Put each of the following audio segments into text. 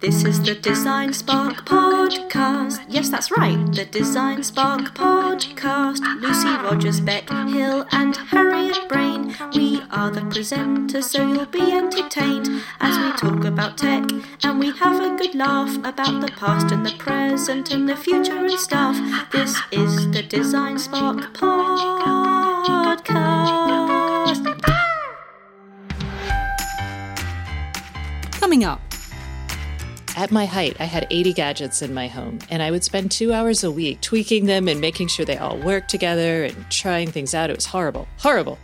This is the Design Spark Podcast. Yes, that's right, the Design Spark Podcast. Lucy Rogers, Bec Hill, and Harriet Brain. We are the presenters, so you'll be entertained as we talk about tech and we have a good laugh about the past and the present and the future and stuff. This is the Design Spark Podcast. Coming up, At my height, I had 80 gadgets in my home, and I would spend two hours a week tweaking them and making sure they all worked together and trying things out. It was horrible. Horrible.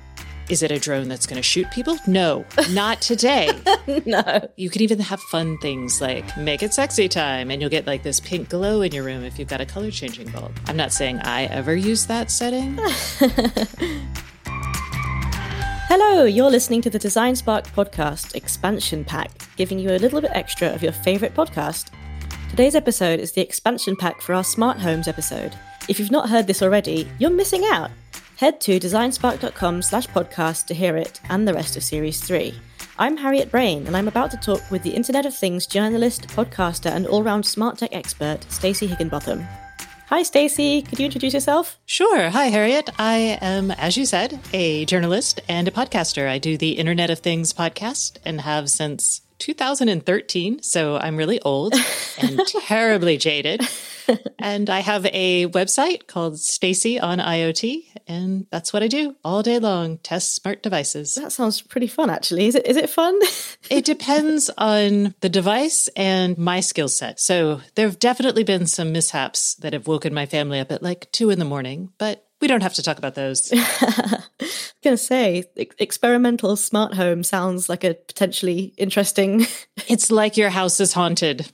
Is it a drone that's going to shoot people? No, not today. No. You can even have fun things like make it sexy time, and you'll get like this pink glow in your room if you've got a color changing bulb. I'm not saying I ever use that setting. Hello, you're listening to the Design Spark Podcast Expansion Pack, giving you a little bit extra of your favourite podcast. Today's episode is the expansion pack for our smart homes episode. If you've not heard this already, you're missing out. Head to designspark.com slash podcast to hear it and the rest of Series 3. I'm Harriet Brain, and I'm about to talk with the Internet of Things journalist, podcaster, and all-round smart tech expert, Stacey Higginbotham. Hi, Stacey. Could you introduce yourself? Sure. Hi, Harriet. I am, as you said, a journalist and a podcaster. I do the Internet of Things podcast and have since 2013. So I'm really old and terribly jaded. And I have a website called Stacey on IoT, and that's what I do all day long test smart devices. That sounds pretty fun, actually. Is it? Is it fun? It depends on the device and my skill set. So there have definitely been some mishaps that have woken my family up at like two in the morning, but we don't have to talk about those. I was gonna say ex- experimental smart home sounds like a potentially interesting It's like your house is haunted.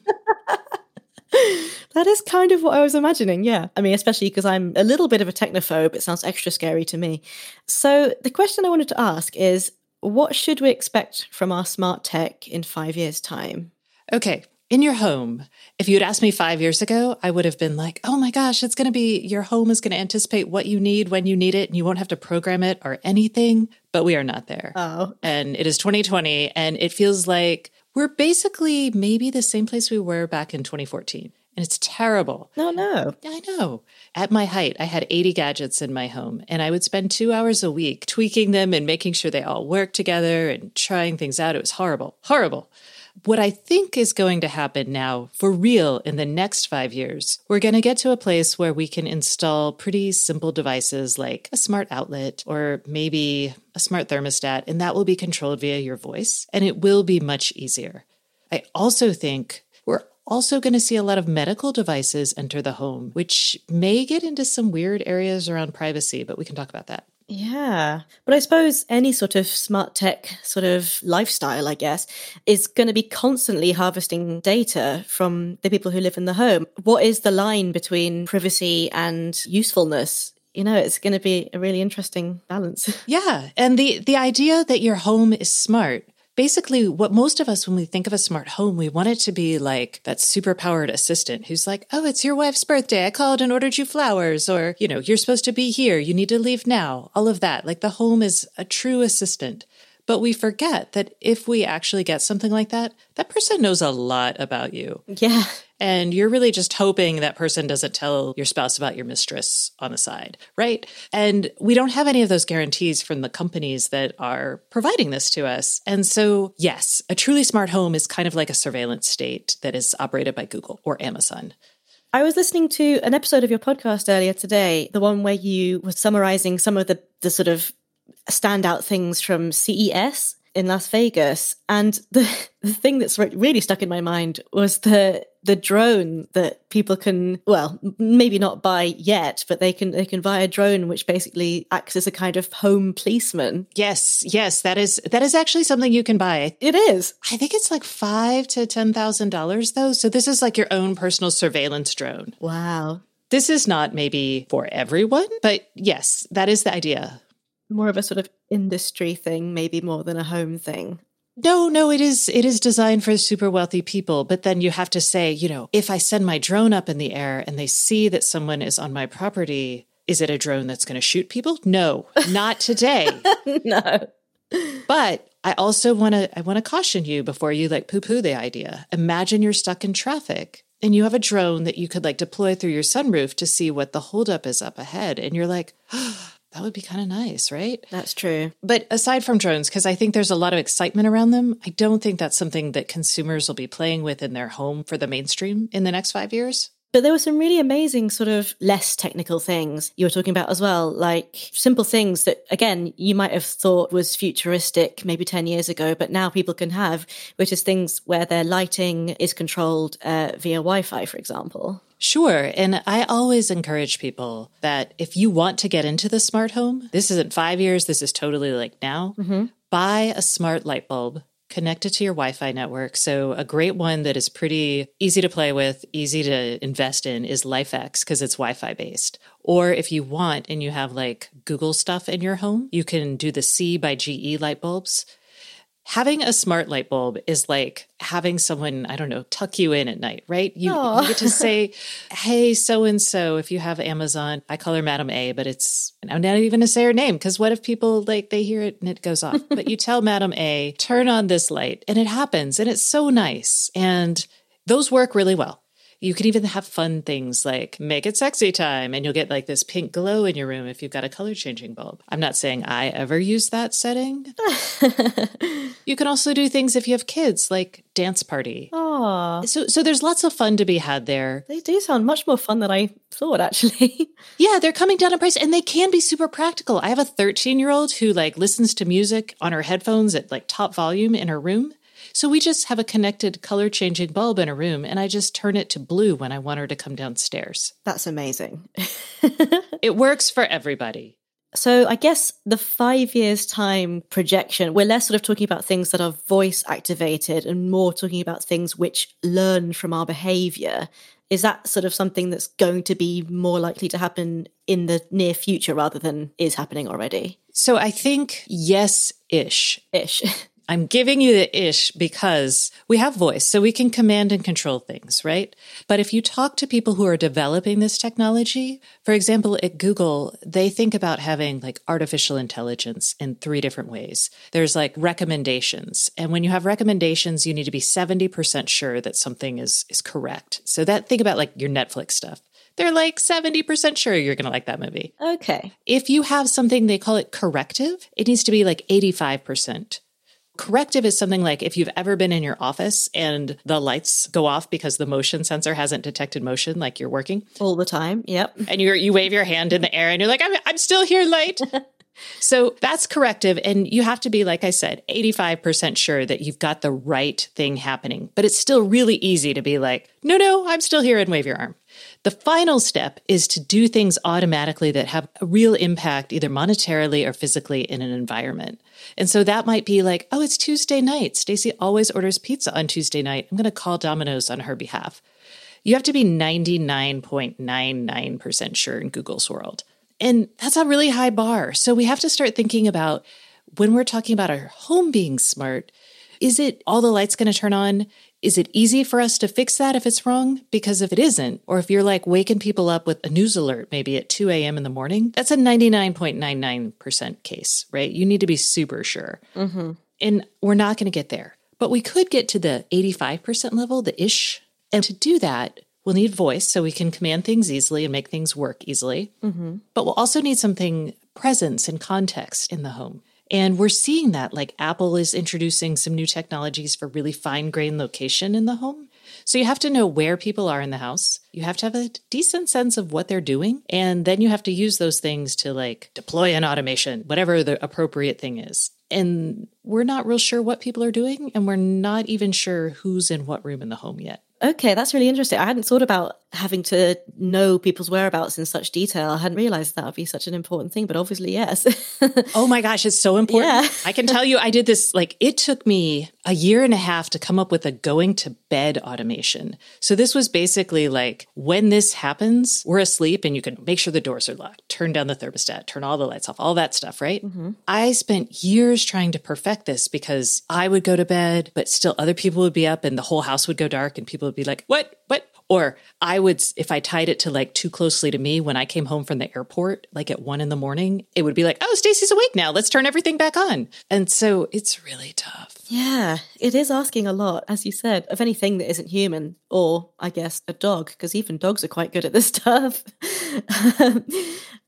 That is kind of what i was imagining yeah i mean especially because i'm a little bit of a technophobe it sounds extra scary to me so the question i wanted to ask is what should we expect from our smart tech in five years time Okay, in your home, if you'd asked me five years ago, I would have been like, oh my gosh, it's going to be your home is going to anticipate what you need when you need it, and you won't have to program it or anything. But we are not there. oh and it is 2020, and it feels like we're basically maybe the same place we were back in 2014. And it's terrible. no no I know. At my height, I had 80 gadgets in my home, and I would spend two hours a week tweaking them and making sure they all worked together and trying things out. It was horrible. Horrible. What I think is going to happen now, for real, in the next five years, we're going to get to a place where we can install pretty simple devices like a smart outlet or maybe a smart thermostat, and that will be controlled via your voice, and it will be much easier. I also think also going to see a lot of medical devices enter the home, which may get into some weird areas around privacy, but we can talk about that. Yeah. But I suppose any sort of smart tech sort of lifestyle, I guess, is going to be constantly harvesting data from the people who live in the home. What is the line between privacy and usefulness? You know, it's going to be a really interesting balance. Yeah, and the the idea that your home is smart. Basically, what most of us, when we think of a smart home, we want it to be like that super powered assistant who's like, oh, it's your wife's birthday. I called and ordered you flowers. Or, you know, you're supposed to be here. You need to leave now. All of that. Like the home is a true assistant. But we forget that if we actually get something like that, that person knows a lot about you. yeah. And you're really just hoping that person doesn't tell your spouse about your mistress on the side, right? And we don't have any of those guarantees from the companies that are providing this to us. And so, yes, a truly smart home is kind of like a surveillance state that is operated by Google or Amazon. I was listening to an episode of your podcast earlier today, the one where you were summarizing some of the, the sort of standout things from CES in Las Vegas. And the, the thing that's re- really stuck in my mind was the the drone that people can well maybe not buy yet but they can they can buy a drone which basically acts as a kind of home policeman Yes, yes, that is that is actually something you can buy. it is I think it's like five to ten thousand dollars though. So this is like your own personal surveillance drone. wow This is not maybe for everyone, but yes, that is the idea. more of a sort of industry thing maybe more than a home thing No, no, it is it is designed for super wealthy people, but then you have to say, you know, if I send my drone up in the air and they see that someone is on my property, is it a drone that's going to shoot people? No, not today. no but I also want to I want to caution you before you like poo-poo the idea. Imagine you're stuck in traffic and you have a drone that you could like deploy through your sunroof to see what the holdup is up ahead and you're like, oh, that would be kind of nice, right? That's true. But aside from drones, because I think there's a lot of excitement around them, I don't think that's something that consumers will be playing with in their home for the mainstream in the next five years. But there were some really amazing, sort of less technical things you were talking about as well, like simple things that, again, you might have thought was futuristic maybe 10 years ago, but now people can have, which is things where their lighting is controlled uh, via Wi Fi, for example. Sure. And I always encourage people that if you want to get into the smart home, this isn't five years, this is totally like now, mm-hmm. buy a smart light bulb connect it to your Wi Fi network. So, a great one that is pretty easy to play with, easy to invest in is LIFX because it's Wi Fi based. Or if you want and you have like Google stuff in your home, you can do the C by GE light bulbs having a smart light bulb is like having someone, I don't know, tuck you in at night, right? You, you get to say, hey, so and so, if you have Amazon, I call her Madam A, but it's, I'm not even going to say her name because what if people like they hear it and it goes off? but you tell Madam A, turn on this light and it happens and it's so nice. And those work really well. You can even have fun things like make it sexy time and you'll get like this pink glow in your room if you've got a color changing bulb. I'm not saying I ever use that setting. you can also do things if you have kids like dance party. Oh. So so there's lots of fun to be had there. They do sound much more fun than I thought actually. yeah, they're coming down in price and they can be super practical. I have a 13-year-old who like listens to music on her headphones at like top volume in her room so we just have a connected color changing bulb in a room, and I just turn it to blue when I want her to come downstairs. That's amazing. it works for everybody. So I guess the five years time projection, we're less sort of talking about things that are voice activated and more talking about things which learn from our behavior. Is that sort of something that's going to be more likely to happen in the near future rather than is happening already? So I think yes ish. Ish. I'm giving you the ish because we have voice, so we can command and control things, right? But if you talk to people who are developing this technology, for example, at Google, they think about having like artificial intelligence in three different ways. There's like recommendations. And when you have recommendations, you need to be 70% sure that something is, is correct. So that think about like your Netflix stuff they're like 70% sure you're going to like that movie. Okay. If you have something, they call it corrective, it needs to be like 85% Corrective is something like if you've ever been in your office and the lights go off because the motion sensor hasn't detected motion, like you're working all the time. Yep. And you you wave your hand in the air and you're like, I'm, I'm still here late. so that's corrective. And you have to be, like I said, 85% sure that you've got the right thing happening. But it's still really easy to be like, no, no, I'm still here and wave your arm. The final step is to do things automatically that have a real impact, either monetarily or physically, in an environment. And so that might be like, oh, it's Tuesday night. Stacey always orders pizza on Tuesday night. I'm going to call Domino's on her behalf. You have to be 99.99% sure in Google's world. And that's a really high bar. So we have to start thinking about when we're talking about our home being smart, is it all the lights going to turn on? Is it easy for us to fix that if it's wrong? Because if it isn't, or if you're like waking people up with a news alert maybe at 2 a.m. in the morning, that's a 99.99% case, right? You need to be super sure. Mm-hmm. And we're not going to get there. But we could get to the 85% level, the ish. And to do that, we'll need voice so we can command things easily and make things work easily. Mm-hmm. But we'll also need something presence and context in the home. And we're seeing that, like Apple is introducing some new technologies for really fine grained location in the home. So you have to know where people are in the house. You have to have a decent sense of what they're doing. And then you have to use those things to like deploy an automation, whatever the appropriate thing is. And we're not real sure what people are doing. And we're not even sure who's in what room in the home yet. Okay, that's really interesting. I hadn't thought about having to know people's whereabouts in such detail. I hadn't realized that would be such an important thing, but obviously, yes. oh my gosh, it's so important. Yeah. I can tell you, I did this, like, it took me a year and a half to come up with a going to bed automation. So, this was basically like when this happens, we're asleep and you can make sure the doors are locked, turn down the thermostat, turn all the lights off, all that stuff, right? Mm-hmm. I spent years trying to perfect this because I would go to bed, but still other people would be up and the whole house would go dark and people would be like, what, what, Or I would, if I tied it to like too closely to me when I came home from the airport, like at one in the morning, it would be like, oh, Stacey's awake now. Let's turn everything back on. And so it's really tough. Yeah, it is asking a lot, as you said, of anything that isn't human, or I guess a dog, because even dogs are quite good at this stuff.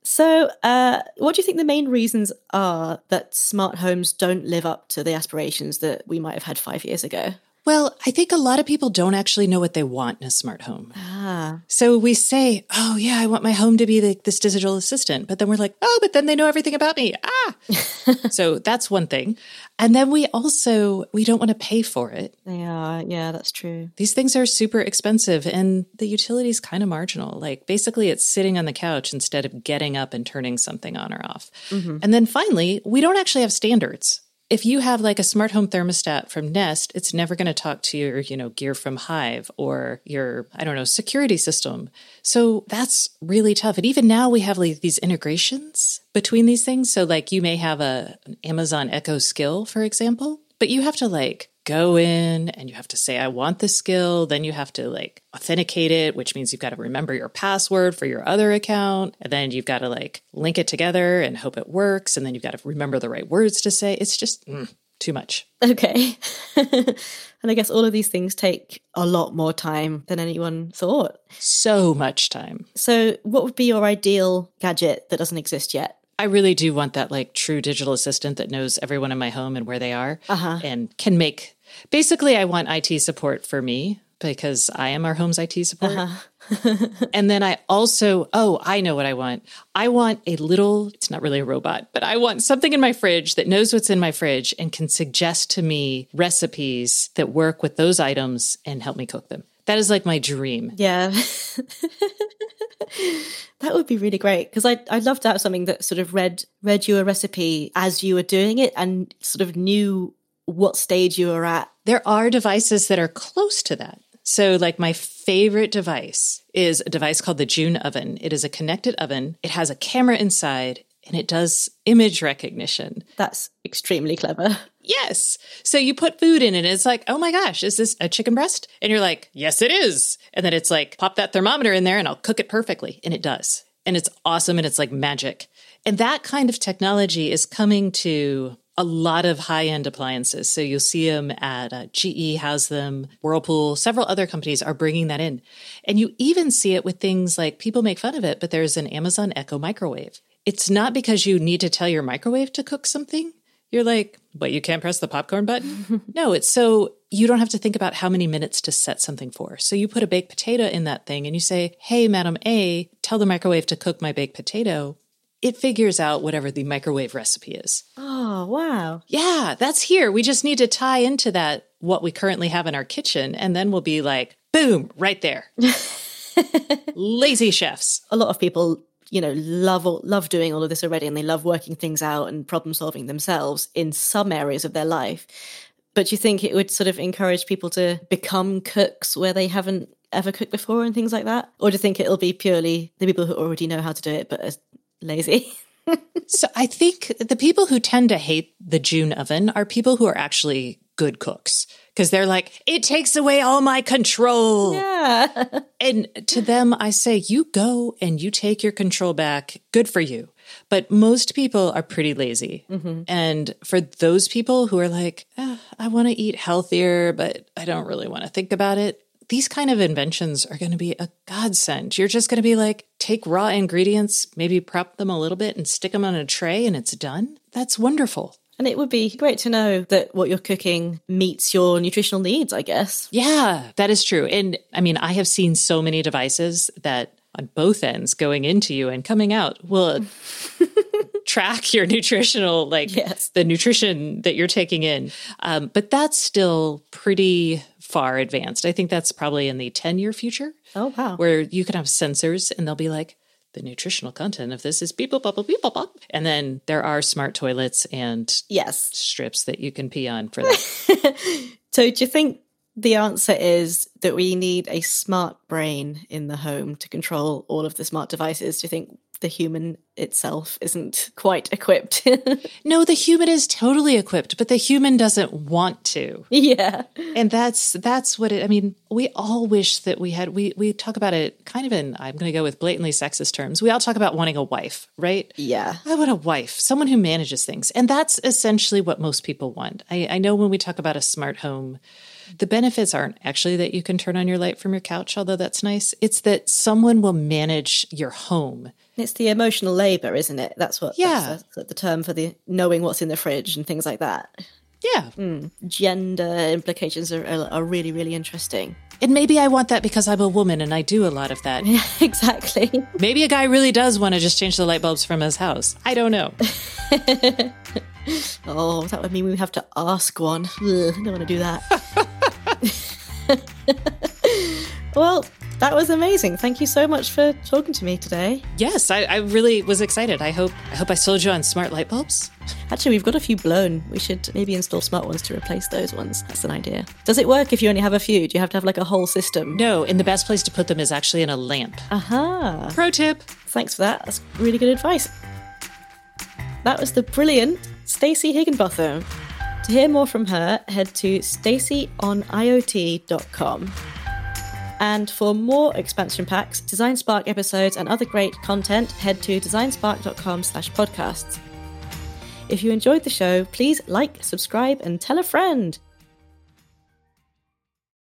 so, uh, what do you think the main reasons are that smart homes don't live up to the aspirations that we might have had five years ago? Well, I think a lot of people don't actually know what they want in a smart home. Ah. So we say, oh, yeah, I want my home to be like this digital assistant. But then we're like, oh, but then they know everything about me. Ah. so that's one thing. And then we also, we don't want to pay for it. Yeah. Yeah, that's true. These things are super expensive and the utility is kind of marginal. Like basically it's sitting on the couch instead of getting up and turning something on or off. Mm-hmm. And then finally, we don't actually have standards if you have like a smart home thermostat from Nest, it's never going to talk to your, you know, gear from Hive or your, I don't know, security system. So that's really tough. And even now we have like these integrations between these things. So like you may have a an Amazon Echo skill, for example, but you have to like go in and you have to say, I want the skill. Then you have to like authenticate it, which means you've got to remember your password for your other account. And then you've got to like link it together and hope it works. And then you've got to remember the right words to say. It's just mm, too much. Okay. and I guess all of these things take a lot more time than anyone thought. So much time. So, what would be your ideal gadget that doesn't exist yet? I really do want that like true digital assistant that knows everyone in my home and where they are uh-huh. and can make basically I want IT support for me because I am our home's IT support. Uh-huh. and then I also, oh, I know what I want. I want a little, it's not really a robot, but I want something in my fridge that knows what's in my fridge and can suggest to me recipes that work with those items and help me cook them. That is like my dream. Yeah. that would be really great because I'd, I'd love to have something that sort of read read you a recipe as you were doing it and sort of knew what stage you were at. There are devices that are close to that. So, like, my favorite device is a device called the June Oven. It is a connected oven, it has a camera inside, and it does image recognition. That's extremely clever. Yes. So you put food in it, and it's like, oh my gosh, is this a chicken breast? And you're like, yes, it is. And then it's like, pop that thermometer in there and I'll cook it perfectly. And it does. And it's awesome and it's like magic. And that kind of technology is coming to a lot of high end appliances. So you'll see them at uh, GE has them, Whirlpool, several other companies are bringing that in. And you even see it with things like people make fun of it, but there's an Amazon Echo microwave. It's not because you need to tell your microwave to cook something. You're like, but you can't press the popcorn button? no, it's so you don't have to think about how many minutes to set something for. So you put a baked potato in that thing and you say, Hey, Madam A, tell the microwave to cook my baked potato. It figures out whatever the microwave recipe is. Oh, wow. Yeah, that's here. We just need to tie into that what we currently have in our kitchen. And then we'll be like, boom, right there. Lazy chefs. A lot of people you know love love doing all of this already and they love working things out and problem solving themselves in some areas of their life. But you think it would sort of encourage people to become cooks where they haven't ever cooked before and things like that? Or do you think it'll be purely the people who already know how to do it but are lazy? So i think the people who tend to hate the june oven are people who are actually good cooks because they're like, it takes away all my control. Yeah. and to them, I say, you go and you take your control back. Good for you. But most people are pretty lazy. Mm-hmm. And for those people who are like, oh, I want to eat healthier, but I don't really want to think about it, these kind of inventions are going to be a godsend. You're just going to be like, take raw ingredients, maybe prep them a little bit and stick them on a tray and it's done. That's wonderful. And it would be great to know that what you're cooking meets your nutritional needs, I guess. Yeah, that is true. And I mean, I have seen so many devices that on both ends going into you and coming out will track your nutritional like yes. the nutrition that you're taking in um, but that's still pretty far advanced i think that's probably in the 10 year future oh wow where you can have sensors and they'll be like the nutritional content of this is beep beep beep beep beep and then there are smart toilets and yes strips that you can pee on for that. so do you think the answer is that we need a smart brain in the home to control all of the smart devices? Do you think the human itself isn't quite equipped. no, the human is totally equipped, but the human doesn't want to. Yeah. And that's that's what it I mean, we all wish that we had we we talk about it kind of in I'm going to go with blatantly sexist terms. We all talk about wanting a wife, right? Yeah. I want a wife, someone who manages things. And that's essentially what most people want. I, I know when we talk about a smart home, the benefits aren't actually that you can turn on your light from your couch, although that's nice. It's that someone will manage your home it's the emotional labor, isn't it? That's what yeah. that's the term for the knowing what's in the fridge and things like that. Yeah. Mm. Gender implications are, are, are really, really interesting. And maybe I want that because I'm a woman and I do a lot of that. Yeah, exactly. Maybe a guy really does want to just change the light bulbs from his house. I don't know. oh, that would mean we have to ask one. Ugh, I don't want to do that. well, that was amazing. Thank you so much for talking to me today. Yes, I, I, really was excited. I hope I hope I sold you on smart light bulbs. Actually, we've got a few blown. We should maybe install smart ones to replace those ones. That's an idea. Does it work if you only have a few? Do you have to have like a whole system? No, and the best place to put them is actually in a lamp. Aha. Pro tip. Thanks for that. That's really good advice. That was the brilliant Stacey Higginbotham. To hear more from her, head to staceyoniot.com. And for more expansion packs, Design Spark episodes, and other great content, head to designspark.com slash podcasts. If you enjoyed the show, please like, subscribe, and tell a friend.